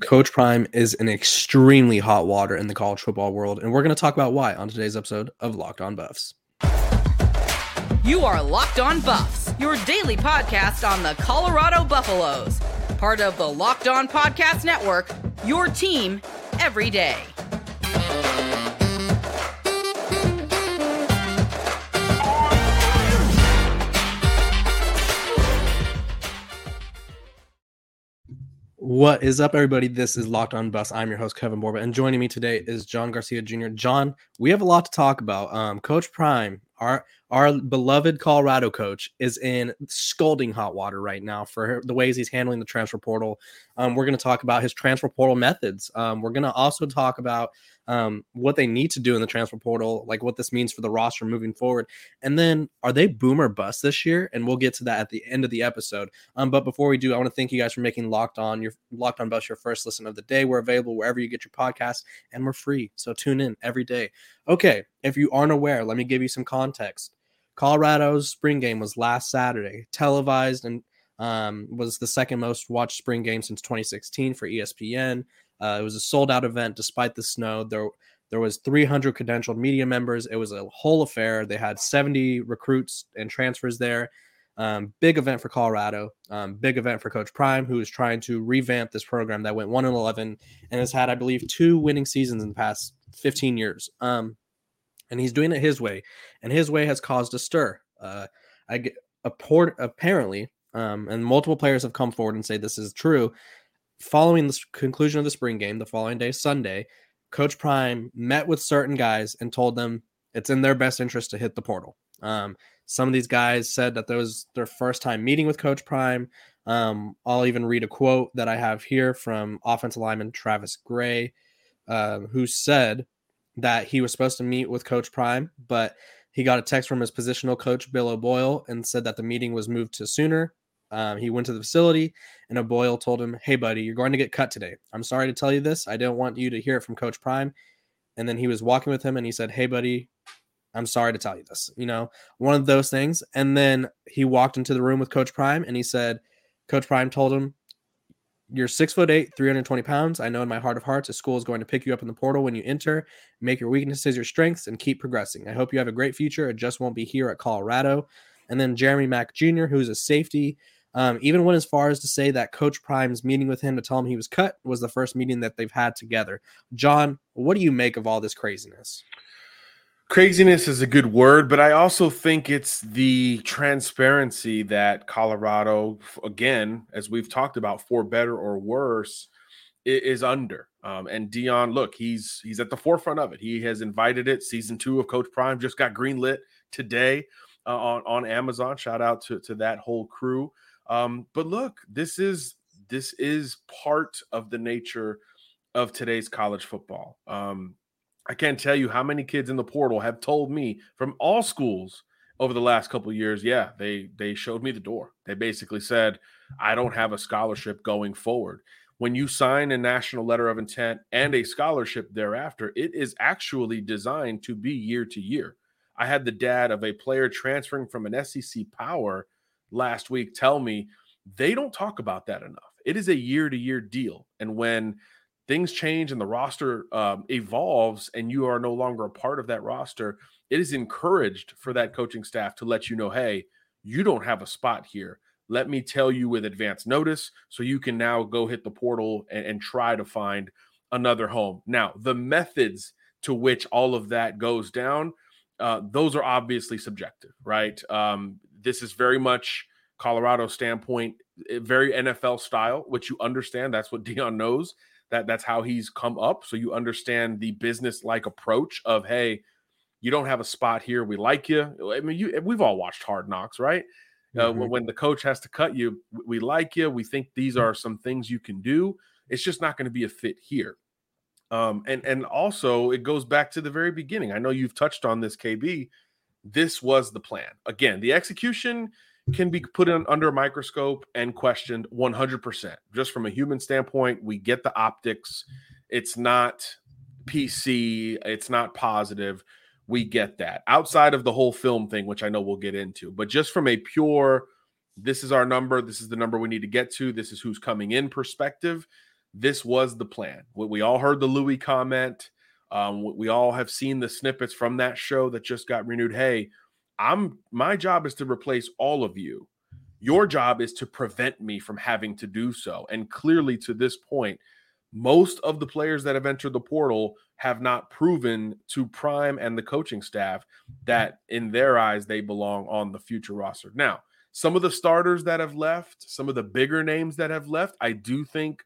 Coach Prime is an extremely hot water in the college football world, and we're going to talk about why on today's episode of Locked On Buffs. You are Locked On Buffs, your daily podcast on the Colorado Buffaloes, part of the Locked On Podcast Network, your team every day. What is up, everybody? This is Locked On Buffs. I'm your host, Kevin Borba, and joining me today is John Garcia Jr. John, we have a lot to talk about. Um, coach Prime, our our beloved Colorado coach, is in scalding hot water right now for the ways he's handling the transfer portal. Um, we're going to talk about his transfer portal methods. Um, we're going to also talk about um, what they need to do in the transfer portal, like what this means for the roster moving forward. And then are they boomer bust this year? And we'll get to that at the end of the episode. Um, but before we do, I want to thank you guys for making Locked On your Locked On Buffs your first listen of the day. We're available wherever you get your podcast, and we're free. So tune in every day. Okay, if you aren't aware, let me give you some context. Colorado's spring game was last Saturday, televised and um, was the second most watched spring game since 2016 for ESPN. Uh, it was a sold out event despite the snow. There there was 300 credentialed media members. It was a whole affair. They had 70 recruits and transfers there. Um, big event for Colorado. Um, big event for Coach Prime, who is trying to revamp this program that went one and 11 and has had, I believe, two winning seasons in the past 15 years. Um, and he's doing it his way, and his way has caused a stir. Uh, I get port, apparently, um, and multiple players have come forward and say this is true following the conclusion of the spring game, the following day, Sunday, Coach Prime met with certain guys and told them it's in their best interest to hit the portal. Um, some of these guys said that that was their first time meeting with Coach Prime. Um, I'll even read a quote that I have here from offensive lineman Travis Gray, uh, who said that he was supposed to meet with Coach Prime, but he got a text from his positional coach Bill O'Boyle and said that the meeting was moved to sooner um, he went to the facility, and O'Boyle told him, "Hey, buddy, you're going to get cut today. I'm sorry to tell you this. I don't want you to hear it from Coach Prime." And then he was walking with him, and he said, "Hey, buddy, I'm sorry to tell you this. You know, one of those things." And then he walked into the room with Coach Prime, and he said, "Coach Prime told him." You're six foot eight, 320 pounds. I know in my heart of hearts, a school is going to pick you up in the portal when you enter, make your weaknesses your strengths, and keep progressing. I hope you have a great future. It just won't be here at Colorado. And then Jeremy Mack Jr., who's a safety, um, even went as far as to say that Coach Prime's meeting with him to tell him he was cut was the first meeting that they've had together. John, what do you make of all this craziness? Craziness is a good word, but I also think it's the transparency that Colorado, again, as we've talked about, for better or worse, is under. Um, and Deion, look, he's he's at the forefront of it. He has invited it. Season two of Coach Prime just got greenlit today uh, on on Amazon. Shout out to to that whole crew. Um, but look, this is this is part of the nature of today's college football. Um, I can't tell you how many kids in the portal have told me from all schools over the last couple years. Yeah, they they showed me the door. They basically said, "I don't have a scholarship going forward." When you sign a national letter of intent and a scholarship thereafter, it is actually designed to be year to year. I had the dad of a player transferring from an SEC power last week tell me they don't talk about that enough. It is a year to year deal. And when things change and the roster um, evolves and you are no longer a part of that roster, it is encouraged for that coaching staff to let you know, hey, you don't have a spot here. Let me tell you with advance notice so you can now go hit the portal and, and try to find another home. Now, the methods to which all of that goes down, uh, those are obviously subjective, right? Um, this is very much Colorado standpoint, eh, very NFL style, which you understand. That's what Deion knows. That that's how he's come up. So you understand the business like approach of hey, you don't have a spot here. We like you. I mean, you we've all watched Hard Knocks, right? Uh, mm-hmm. Uh, when the coach has to cut you, we like you. We think these are some things you can do. It's just not going to be a fit here. Um, and and also it goes back to the very beginning. I know you've touched on this, KB this was the plan. Again, the execution can be put in under a microscope and questioned 100%. Just from a human standpoint, we get the optics. It's not PC, it's not positive. We get that. Outside of the whole film thing, which I know we'll get into, but just from a pure this is our number, this is the number we need to get to, this is who's coming in perspective, this was the plan. We all heard the Louis comment. Um, we all have seen the snippets from that show that just got renewed. Hey, I'm my job is to replace all of you. Your job is to prevent me from having to do so. And clearly, to this point, most of the players that have entered the portal have not proven to Prime and the coaching staff that, in their eyes, they belong on the future roster. Now, some of the starters that have left, some of the bigger names that have left, I do think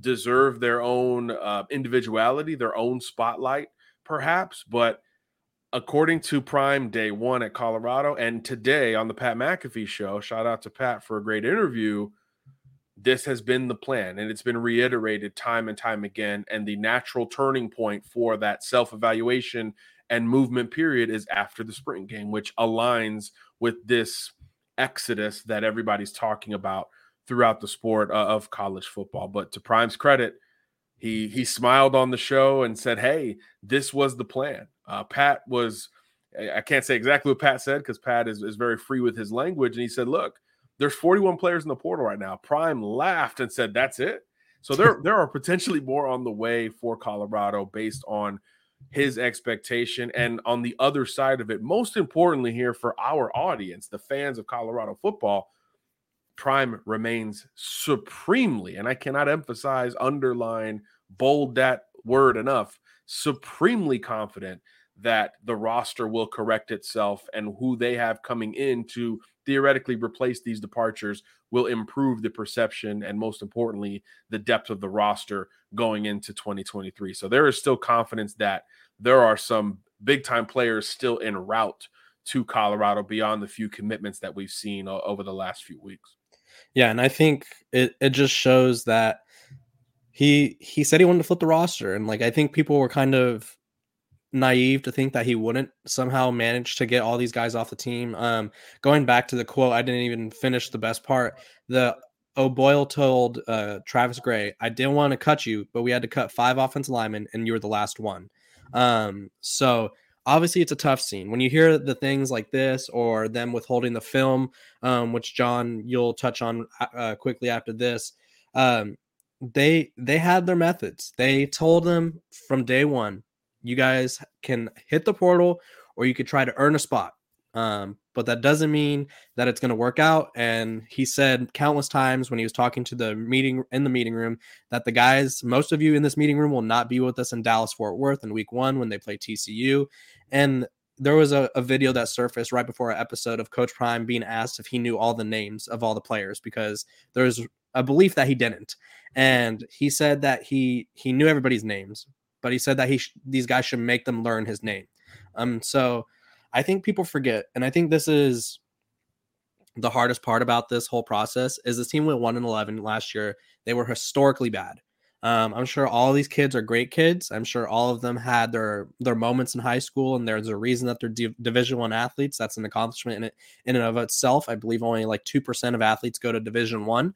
deserve their own uh, individuality, their own spotlight, perhaps. But according to Prime Day One at Colorado, and today on the Pat McAfee show, shout out to Pat for a great interview. This has been the plan, and it's been reiterated time and time again. And the natural turning point for that self evaluation and movement period is after the spring game, which aligns with this exodus that everybody's talking about throughout the sport uh, of college football. But to Prime's credit, he he smiled on the show and said, "Hey, this was the plan." Uh, Pat was I can't say exactly what Pat said because Pat is, is very free with his language, and he said, "Look, there's 41 players in the portal right now." Prime laughed and said, "That's it." So there there are potentially more on the way for Colorado based on his expectation and on the other side of it most importantly here for our audience the fans of colorado football Prime remains supremely, and I cannot emphasize, underline, bold that word enough, supremely confident that the roster will correct itself and who they have coming in to theoretically replace these departures will improve the perception and most importantly the depth of the roster going into 2023 so there is still confidence that there are some big time players still en route to colorado beyond the few commitments that we've seen over the last few weeks. Yeah, and I think it it just shows that he he said he wanted to flip the roster, and like I think people were kind of naive to think that he wouldn't somehow manage to get all these guys off the team. Um, going back to the quote, I didn't even finish the best part. The O'Boyle told uh, Travis Gray, "I didn't want to cut you, but we had to cut five offensive linemen, and you were the last one." Um, so obviously it's a tough scene when you hear the things like this or them withholding the film um, which john you'll touch on uh, quickly after this um, they they had their methods they told them from day one you guys can hit the portal or you could try to earn a spot um, but that doesn't mean that it's going to work out. And he said countless times when he was talking to the meeting in the meeting room that the guys, most of you in this meeting room, will not be with us in Dallas Fort Worth in week one when they play TCU. And there was a, a video that surfaced right before our episode of Coach Prime being asked if he knew all the names of all the players because there's a belief that he didn't. And he said that he he knew everybody's names, but he said that he sh- these guys should make them learn his name. Um, so I think people forget, and I think this is the hardest part about this whole process is this team went one and eleven last year. They were historically bad. Um, I'm sure all these kids are great kids. I'm sure all of them had their their moments in high school, and there's a reason that they're D- Division One athletes. That's an accomplishment in it in and of itself. I believe only like two percent of athletes go to Division One,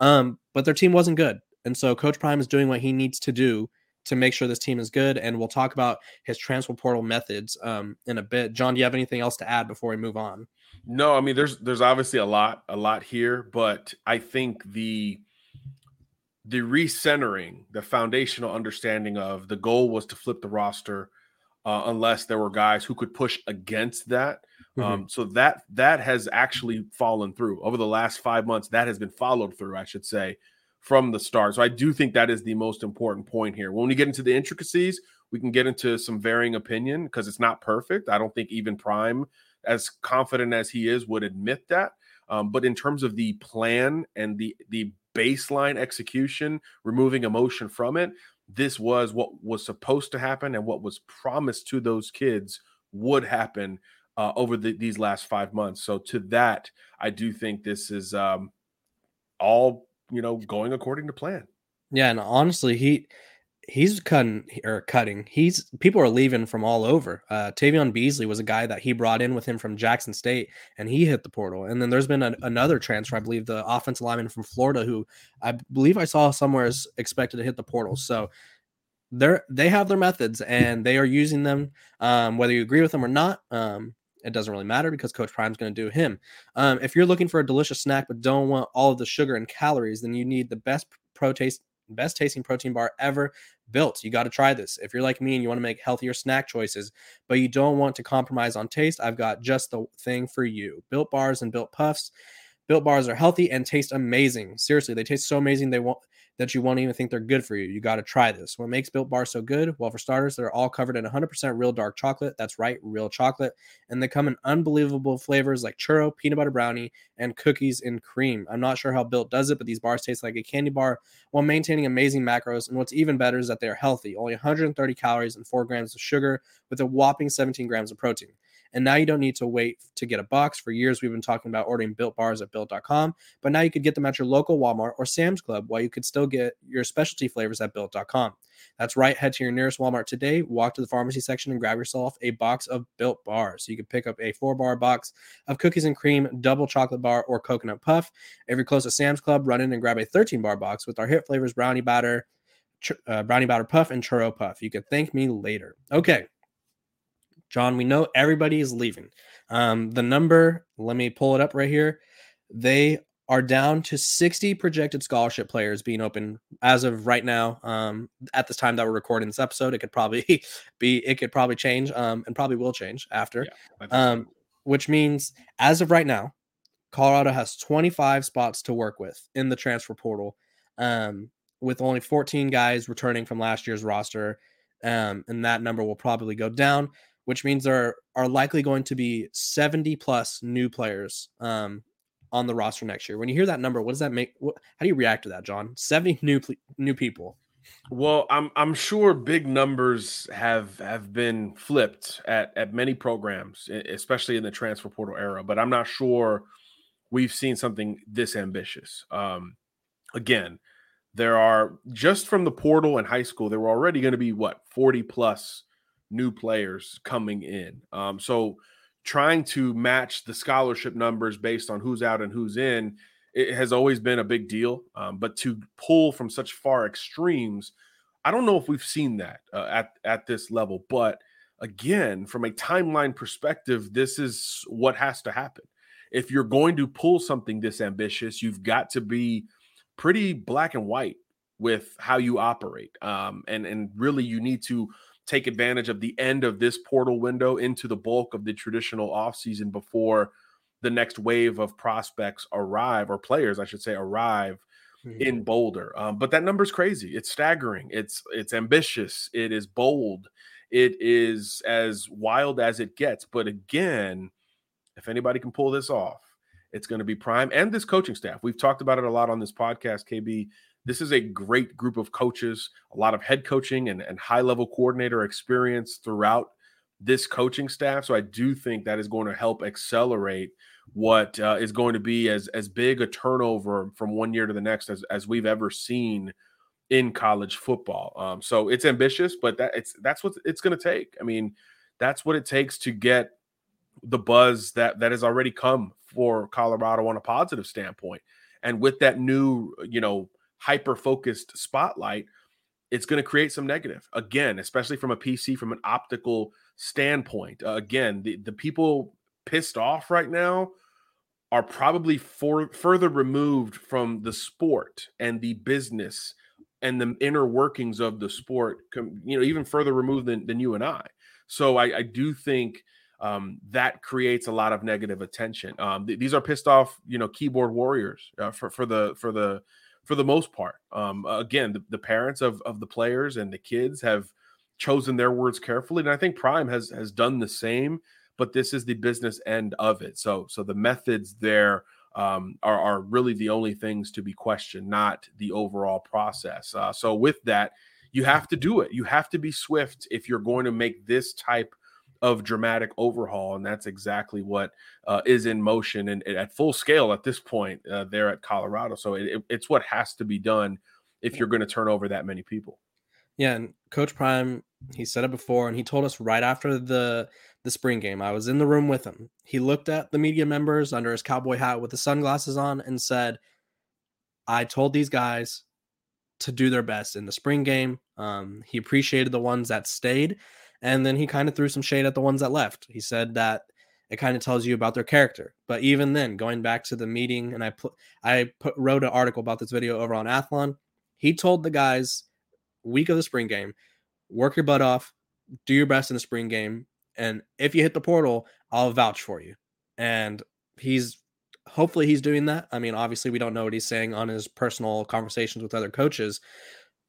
um, but their team wasn't good, and so Coach Prime is doing what he needs to do to make sure this team is good. And we'll talk about his transfer portal methods um, in a bit. John, do you have anything else to add before we move on? No, I mean there's there's obviously a lot a lot here, but I think the the recentering, the foundational understanding of the goal was to flip the roster, uh, unless there were guys who could push against that. Mm-hmm. Um, so that that has actually fallen through over the last five months. That has been followed through, I should say, from the start. So I do think that is the most important point here. When we get into the intricacies, we can get into some varying opinion because it's not perfect. I don't think even Prime, as confident as he is, would admit that. Um, but in terms of the plan and the the baseline execution, removing emotion from it, this was what was supposed to happen and what was promised to those kids would happen uh, over the, these last five months. So to that, I do think this is um, all you know, going according to plan. Yeah, and honestly, he he's cutting or cutting. He's people are leaving from all over. Uh Tavion Beasley was a guy that he brought in with him from Jackson State, and he hit the portal. And then there's been another transfer, I believe, the offensive lineman from Florida, who I believe I saw somewhere is expected to hit the portal. So they're they have their methods and they are using them. Um, whether you agree with them or not, um, it doesn't really matter because Coach Prime's going to do him. Um, if you're looking for a delicious snack but don't want all of the sugar and calories, then you need the best pro taste best tasting protein bar ever built. You got to try this. If you're like me and you want to make healthier snack choices, but you don't want to compromise on taste, I've got just the thing for you. Built bars and built puffs. Built bars are healthy and taste amazing. Seriously, they taste so amazing they won't that you won't even think they're good for you. You got to try this. What makes Built Bar so good? Well, for starters, they're all covered in 100% real dark chocolate. That's right, real chocolate. And they come in unbelievable flavors like churro, peanut butter brownie, and cookies and cream. I'm not sure how Built does it, but these bars taste like a candy bar while maintaining amazing macros. And what's even better is that they are healthy, only 130 calories and 4 grams of sugar with a whopping 17 grams of protein. And now you don't need to wait to get a box. For years, we've been talking about ordering built bars at built.com, but now you could get them at your local Walmart or Sam's Club while you could still get your specialty flavors at built.com. That's right. Head to your nearest Walmart today, walk to the pharmacy section, and grab yourself a box of built bars. So you can pick up a four bar box of cookies and cream, double chocolate bar, or coconut puff. If you're close to Sam's Club, run in and grab a 13 bar box with our hit flavors brownie batter, uh, brownie batter puff, and churro puff. You can thank me later. Okay. John, we know everybody is leaving. Um, the number, let me pull it up right here. They are down to 60 projected scholarship players being open as of right now. Um, at this time that we're recording this episode, it could probably be, it could probably change, um, and probably will change after. Yeah, um, which means as of right now, Colorado has 25 spots to work with in the transfer portal, um, with only 14 guys returning from last year's roster. Um, and that number will probably go down which means there are likely going to be 70 plus new players um, on the roster next year. When you hear that number, what does that make? What, how do you react to that, John? 70 new new people. Well, I'm I'm sure big numbers have have been flipped at at many programs, especially in the transfer portal era. But I'm not sure we've seen something this ambitious. Um, again, there are just from the portal and high school, there were already going to be what 40 plus new players coming in. Um, so trying to match the scholarship numbers based on who's out and who's in it has always been a big deal. Um, but to pull from such far extremes, I don't know if we've seen that uh, at at this level. But again, from a timeline perspective, this is what has to happen. If you're going to pull something this ambitious, you've got to be pretty black and white with how you operate. Um, and and really, you need to take advantage of the end of this portal window into the bulk of the traditional offseason before the next wave of prospects arrive or players i should say arrive mm-hmm. in boulder. Um, but that number is crazy. It's staggering. It's it's ambitious. It is bold. It is as wild as it gets. But again if anybody can pull this off it's going to be prime and this coaching staff. We've talked about it a lot on this podcast kb this is a great group of coaches, a lot of head coaching and, and high level coordinator experience throughout this coaching staff. So I do think that is going to help accelerate what uh, is going to be as as big a turnover from one year to the next as, as we've ever seen in college football. Um, so it's ambitious, but that it's that's what it's going to take. I mean, that's what it takes to get the buzz that that has already come for Colorado on a positive standpoint. And with that new, you know, hyper focused spotlight, it's going to create some negative again, especially from a PC, from an optical standpoint. Uh, again, the, the people pissed off right now are probably for, further removed from the sport and the business and the inner workings of the sport, you know, even further removed than, than you and I. So I, I do think um, that creates a lot of negative attention. Um, th- these are pissed off, you know, keyboard warriors uh, for for the for the for the most part. Um, again, the, the parents of, of the players and the kids have chosen their words carefully, and I think Prime has has done the same. But this is the business end of it. So so the methods there um, are are really the only things to be questioned, not the overall process. Uh, so with that, you have to do it. You have to be swift if you're going to make this type of dramatic overhaul, and that's exactly what uh, is in motion and, and, at full scale at this point uh, there at Colorado. So it, it's what has to be done if you're going to turn over that many people. Yeah, and Coach Prime, he said it before, and he told us right after the the spring game. I was in the room with him. He looked at the media members under his cowboy hat with the sunglasses on and said, "I told these guys to do their best in the spring game. Um, he appreciated the ones that stayed." And then he kind of threw some shade at the ones that left. He said that it kind of tells you about their character. But even then, going back to the meeting, and I put I put wrote an article about this video over on Athlon. He told the guys week of the spring game, work your butt off, do your best in the spring game, and if you hit the portal, I'll vouch for you. And he's hopefully he's doing that. I mean, obviously we don't know what he's saying on his personal conversations with other coaches,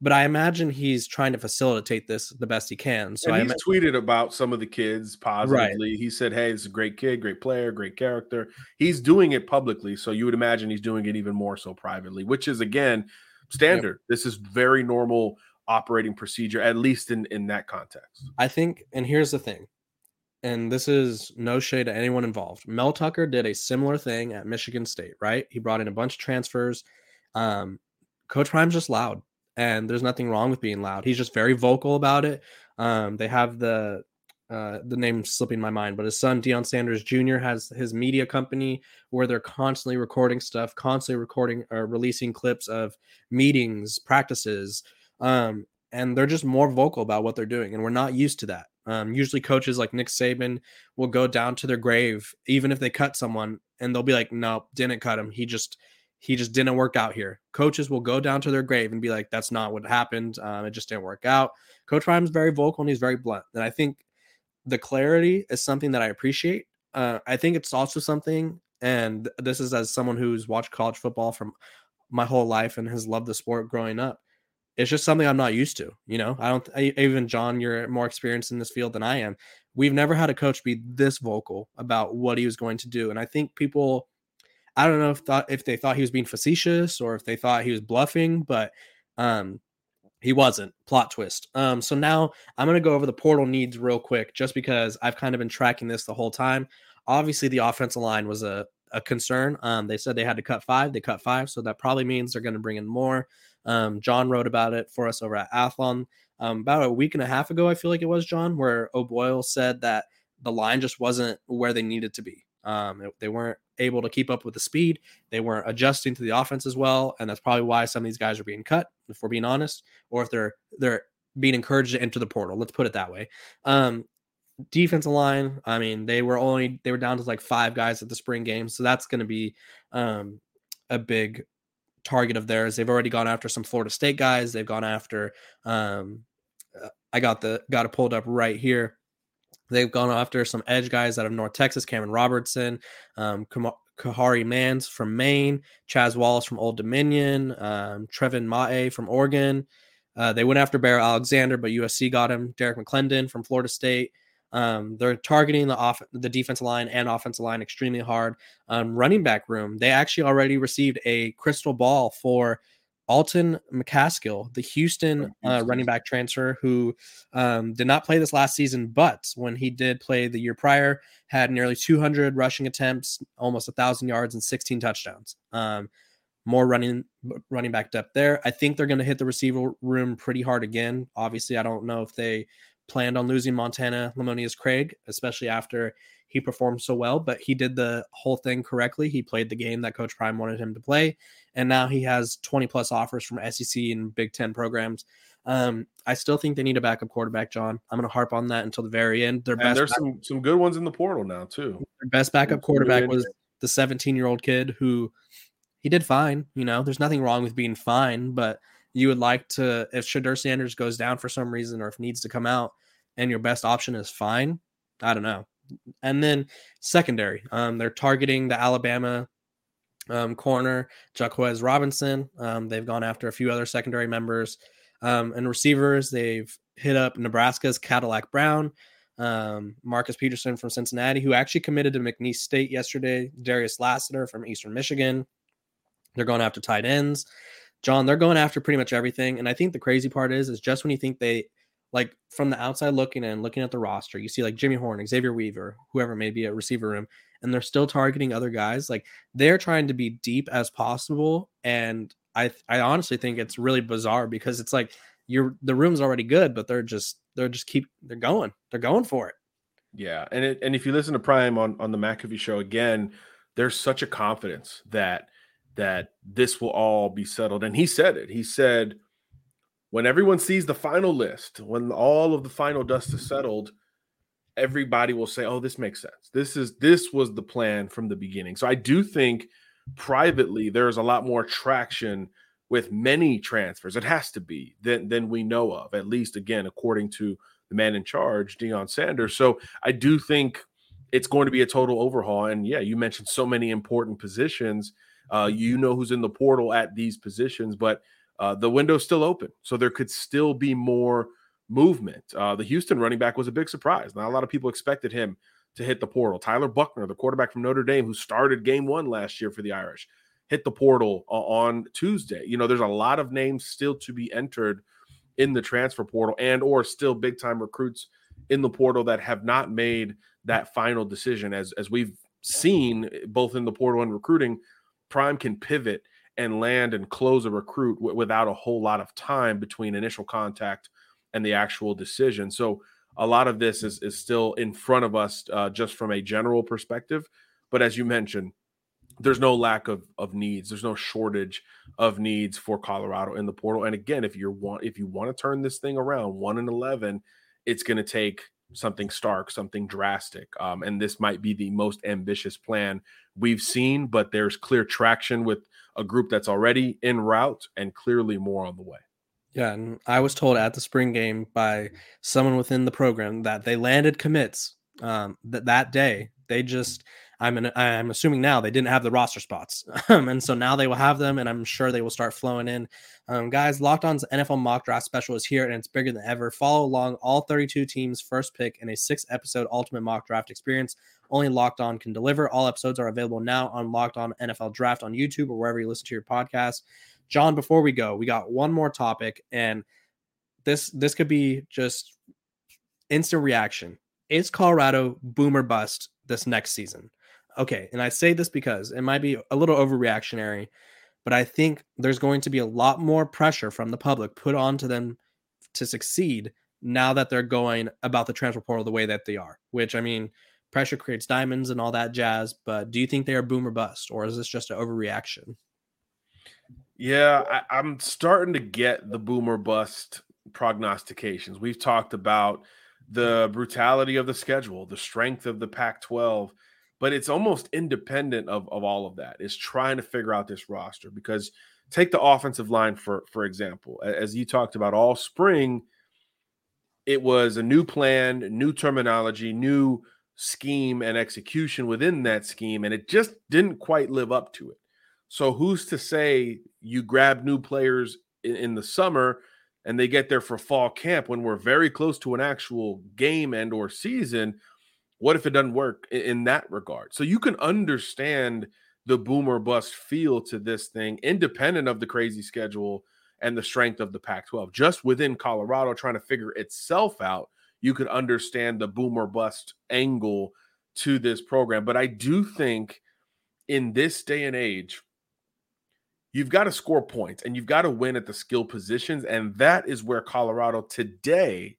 but I imagine he's trying to facilitate this the best he can. So and I he's ima- tweeted about some of the kids positively. He said, "Hey, it's a great kid, great player, great character." He's doing it publicly, so you would imagine he's doing it even more so privately, which is again standard. Yep. This is very normal operating procedure, at least in in that context. I think, and here's the thing, and this is no shade to anyone involved. Mel Tucker did a similar thing at Michigan State, right? He brought in a bunch of transfers. Um, Coach Prime's just loud and there's nothing wrong with being loud. He's just very vocal about it. Um, they have the uh, the name slipping my mind, but his son Deion Sanders Jr. has his media company where they're constantly recording stuff, constantly recording or releasing clips of meetings, practices, um, and they're just more vocal about what they're doing, and we're not used to that. Um, usually, coaches like Nick Saban will go down to their grave, even if they cut someone, and they'll be like, "No, didn't cut him. He just he just didn't work out here. Coaches will go down to their grave and be like, that's not what happened. Um, it just didn't work out. Coach Prime's very vocal and he's very blunt. And I think the clarity is something that I appreciate. Uh, I think it's also something, and this is as someone who's watched college football from my whole life and has loved the sport growing up. It's just something I'm not used to. You know, I don't, I, even John, you're more experienced in this field than I am. We've never had a coach be this vocal about what he was going to do. And I think people, I don't know if thought if they thought he was being facetious or if they thought he was bluffing, but um he wasn't. Plot twist. Um so now I'm going to go over the portal needs real quick just because I've kind of been tracking this the whole time. Obviously the offensive line was a a concern. Um they said they had to cut 5, they cut 5, so that probably means they're going to bring in more. Um John wrote about it for us over at Athlon um, about a week and a half ago I feel like it was John where O'Boyle said that the line just wasn't where they needed to be. Um, they weren't able to keep up with the speed. They weren't adjusting to the offense as well, and that's probably why some of these guys are being cut, if we're being honest, or if they're they're being encouraged to enter the portal. Let's put it that way. Um, defensive line, I mean, they were only they were down to like five guys at the spring game, so that's going to be um, a big target of theirs. They've already gone after some Florida State guys. They've gone after. Um, uh, I got the got it pulled up right here. They've gone after some edge guys out of North Texas, Cameron Robertson, um, Kahari Mans from Maine, Chaz Wallace from Old Dominion, um, Trevin Mae from Oregon. Uh, they went after Bear Alexander, but USC got him. Derrick McLendon from Florida State. Um, they're targeting the off the defensive line and offensive line extremely hard. Um, running back room, they actually already received a crystal ball for Alton McCaskill, the Houston uh, running back transfer who um, did not play this last season, but when he did play the year prior, had nearly 200 rushing attempts, almost a thousand yards, and 16 touchdowns. Um, more running running back depth there. I think they're going to hit the receiver room pretty hard again. Obviously, I don't know if they planned on losing Montana Lemonious Craig, especially after he performed so well, but he did the whole thing correctly. He played the game that Coach Prime wanted him to play, and now he has 20 plus offers from SEC and Big Ten programs. Um, I still think they need a backup quarterback, John. I'm going to harp on that until the very end. Their and best there's back- some some good ones in the portal now too. Their best backup quarterback was the 17 year old kid who he did fine. You know, there's nothing wrong with being fine, but you would like to if Shedeur Sanders goes down for some reason or if needs to come out, and your best option is fine. I don't know. And then secondary, um, they're targeting the Alabama um, corner, Jahquez Robinson. Um, they've gone after a few other secondary members. Um, and receivers, they've hit up Nebraska's Cadillac Brown, um, Marcus Peterson from Cincinnati, who actually committed to McNeese State yesterday, Darius Lassiter from Eastern Michigan. They're going after tight ends. John, they're going after pretty much everything. And I think the crazy part is, is just when you think they like from the outside looking in, looking at the roster, you see like Jimmy Horn, Xavier Weaver, whoever may be a receiver room, and they're still targeting other guys. Like they're trying to be deep as possible. And I I honestly think it's really bizarre because it's like you're the room's already good, but they're just they're just keep they're going. They're going for it. Yeah. And it, and if you listen to Prime on, on the McAfee show again, there's such a confidence that that this will all be settled. And he said it. He said when everyone sees the final list, when all of the final dust is settled, everybody will say, "Oh, this makes sense. This is this was the plan from the beginning." So I do think privately there's a lot more traction with many transfers. It has to be than than we know of, at least again, according to the man in charge, Deion Sanders. So I do think it's going to be a total overhaul. And yeah, you mentioned so many important positions. Uh, you know who's in the portal at these positions, but uh, the window's still open, so there could still be more movement. Uh, the Houston running back was a big surprise. Not a lot of people expected him to hit the portal. Tyler Buchner, the quarterback from Notre Dame, who started game one last year for the Irish, hit the portal on Tuesday. You know, there's a lot of names still to be entered in the transfer portal and or still big time recruits in the portal that have not made that final decision as as we've seen both in the portal and recruiting prime can pivot and land and close a recruit w- without a whole lot of time between initial contact and the actual decision so a lot of this is, is still in front of us uh, just from a general perspective but as you mentioned there's no lack of of needs. There's no shortage of needs for Colorado in the portal. And again, if you want if you want to turn this thing around, one and eleven, it's going to take something stark, something drastic. Um, and this might be the most ambitious plan we've seen, but there's clear traction with a group that's already en route and clearly more on the way. Yeah, and I was told at the spring game by someone within the program that they landed commits um, that that day. They just I'm an, I'm assuming now they didn't have the roster spots, and so now they will have them, and I'm sure they will start flowing in. Um, guys, Locked On's NFL Mock Draft Special is here, and it's bigger than ever. Follow along all 32 teams' first pick in a six-episode Ultimate Mock Draft experience. Only Locked On can deliver. All episodes are available now on Locked On NFL Draft on YouTube or wherever you listen to your podcast. John, before we go, we got one more topic, and this this could be just instant reaction. Is Colorado boomer bust this next season? Okay, and I say this because it might be a little overreactionary, but I think there's going to be a lot more pressure from the public put onto them to succeed now that they're going about the transfer portal the way that they are. Which I mean, pressure creates diamonds and all that jazz. But do you think they are boom or bust, or is this just an overreaction? Yeah, I, I'm starting to get the boomer bust prognostications. We've talked about the brutality of the schedule, the strength of the Pac 12 but it's almost independent of, of all of that is trying to figure out this roster because take the offensive line for for example as you talked about all spring it was a new plan new terminology new scheme and execution within that scheme and it just didn't quite live up to it. So who's to say you grab new players in, in the summer and they get there for fall camp when we're very close to an actual game and or season what if it doesn't work in that regard? So you can understand the boomer bust feel to this thing, independent of the crazy schedule and the strength of the Pac 12. Just within Colorado, trying to figure itself out, you could understand the boomer bust angle to this program. But I do think in this day and age, you've got to score points and you've got to win at the skill positions. And that is where Colorado today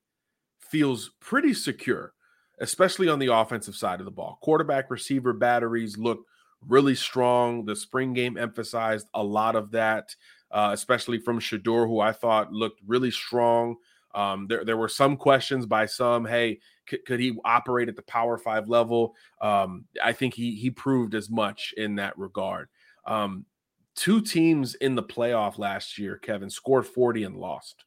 feels pretty secure especially on the offensive side of the ball. Quarterback receiver batteries look really strong. The spring game emphasized a lot of that, uh, especially from Shedeur, who I thought looked really strong. Um, there, there were some questions by some, hey, c- could he operate at the power five level? Um, I think he he proved as much in that regard. Um, two teams in the playoff last year, Kevin, scored 40 and lost.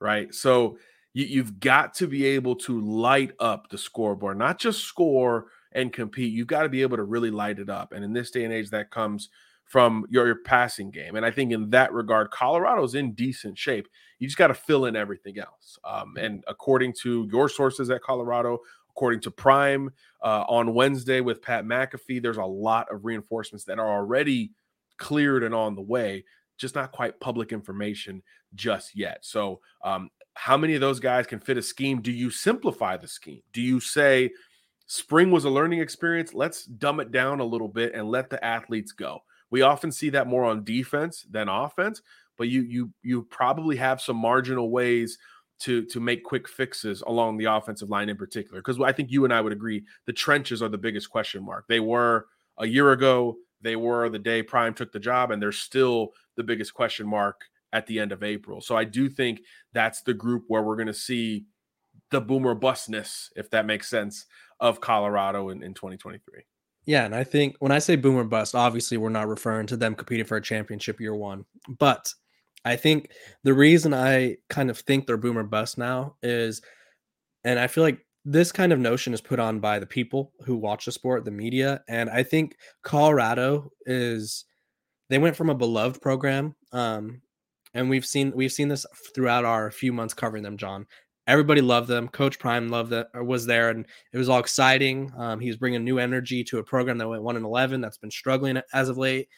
Right. So you, you've got to be able to light up the scoreboard, not just score and compete. You've got to be able to really light it up. And in this day and age, that comes from your, your passing game. And I think in that regard, Colorado's in decent shape. You just got to fill in everything else. Um, and according to your sources at Colorado, according to Prime uh, on Wednesday with Pat McAfee, there's a lot of reinforcements that are already cleared and on the way, just not quite public information just yet. So um, how many of those guys can fit a scheme? Do you simplify the scheme? Do you say spring was a learning experience? Let's dumb it down a little bit and let the athletes go. We often see that more on defense than offense, but you you you probably have some marginal ways to to make quick fixes along the offensive line in particular because I think you and I would agree the trenches are the biggest question mark. They were a year ago, they were the day Prime took the job and they're still the biggest question mark at the end of April. So I do think that's the group where we're going to see the boomer bustness, if that makes sense, of Colorado in, in 2023. Yeah, and I think when I say boomer bust, obviously we're not referring to them competing for a championship year one, but I think the reason I kind of think they're boomer bust now is, and I feel like this kind of notion is put on by the people who watch the sport, the media, and I think Colorado is they went from a beloved program, um, and we've seen we've seen this throughout our few months covering them, John. Everybody loved them. Coach Prime loved that was there, and it was all exciting. Um, he was bringing new energy to a program that went one and eleven that's been struggling as of late.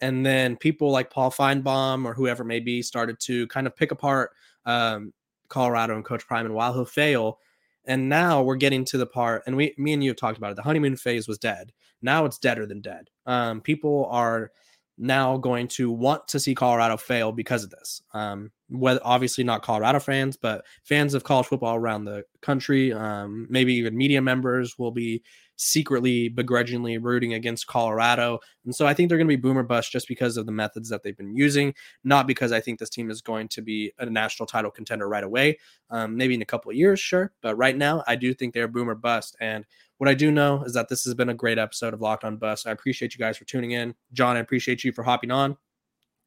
And then people like Paul Finebaum or whoever may be started to kind of pick apart um, Colorado and Coach Prime, and while he'll fail, and now we're getting to the part, and we, me and you have talked about it. The honeymoon phase was dead. Now it's deader than dead. Um, people are now going to want to see Colorado fail because of this. Um, whether obviously not Colorado fans, but fans of college football around the country, um, maybe even media members will be secretly begrudgingly rooting against Colorado. And so I think they're going to be boomer bust just because of the methods that they've been using, not because I think this team is going to be a national title contender right away. Um, maybe in a couple of years, sure. But right now, I do think they're boomer bust. And what I do know is that this has been a great episode of Locked on Buffs. I appreciate you guys for tuning in. John, I appreciate you for hopping on.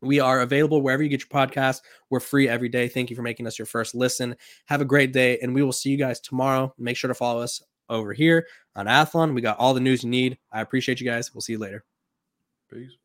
We are available wherever you get your podcast. We're free every day. Thank you for making us your first listen. Have a great day, and we will see you guys tomorrow. Make sure to follow us over here on Athlon. We got all the news you need. I appreciate you guys. We'll see you later. Peace.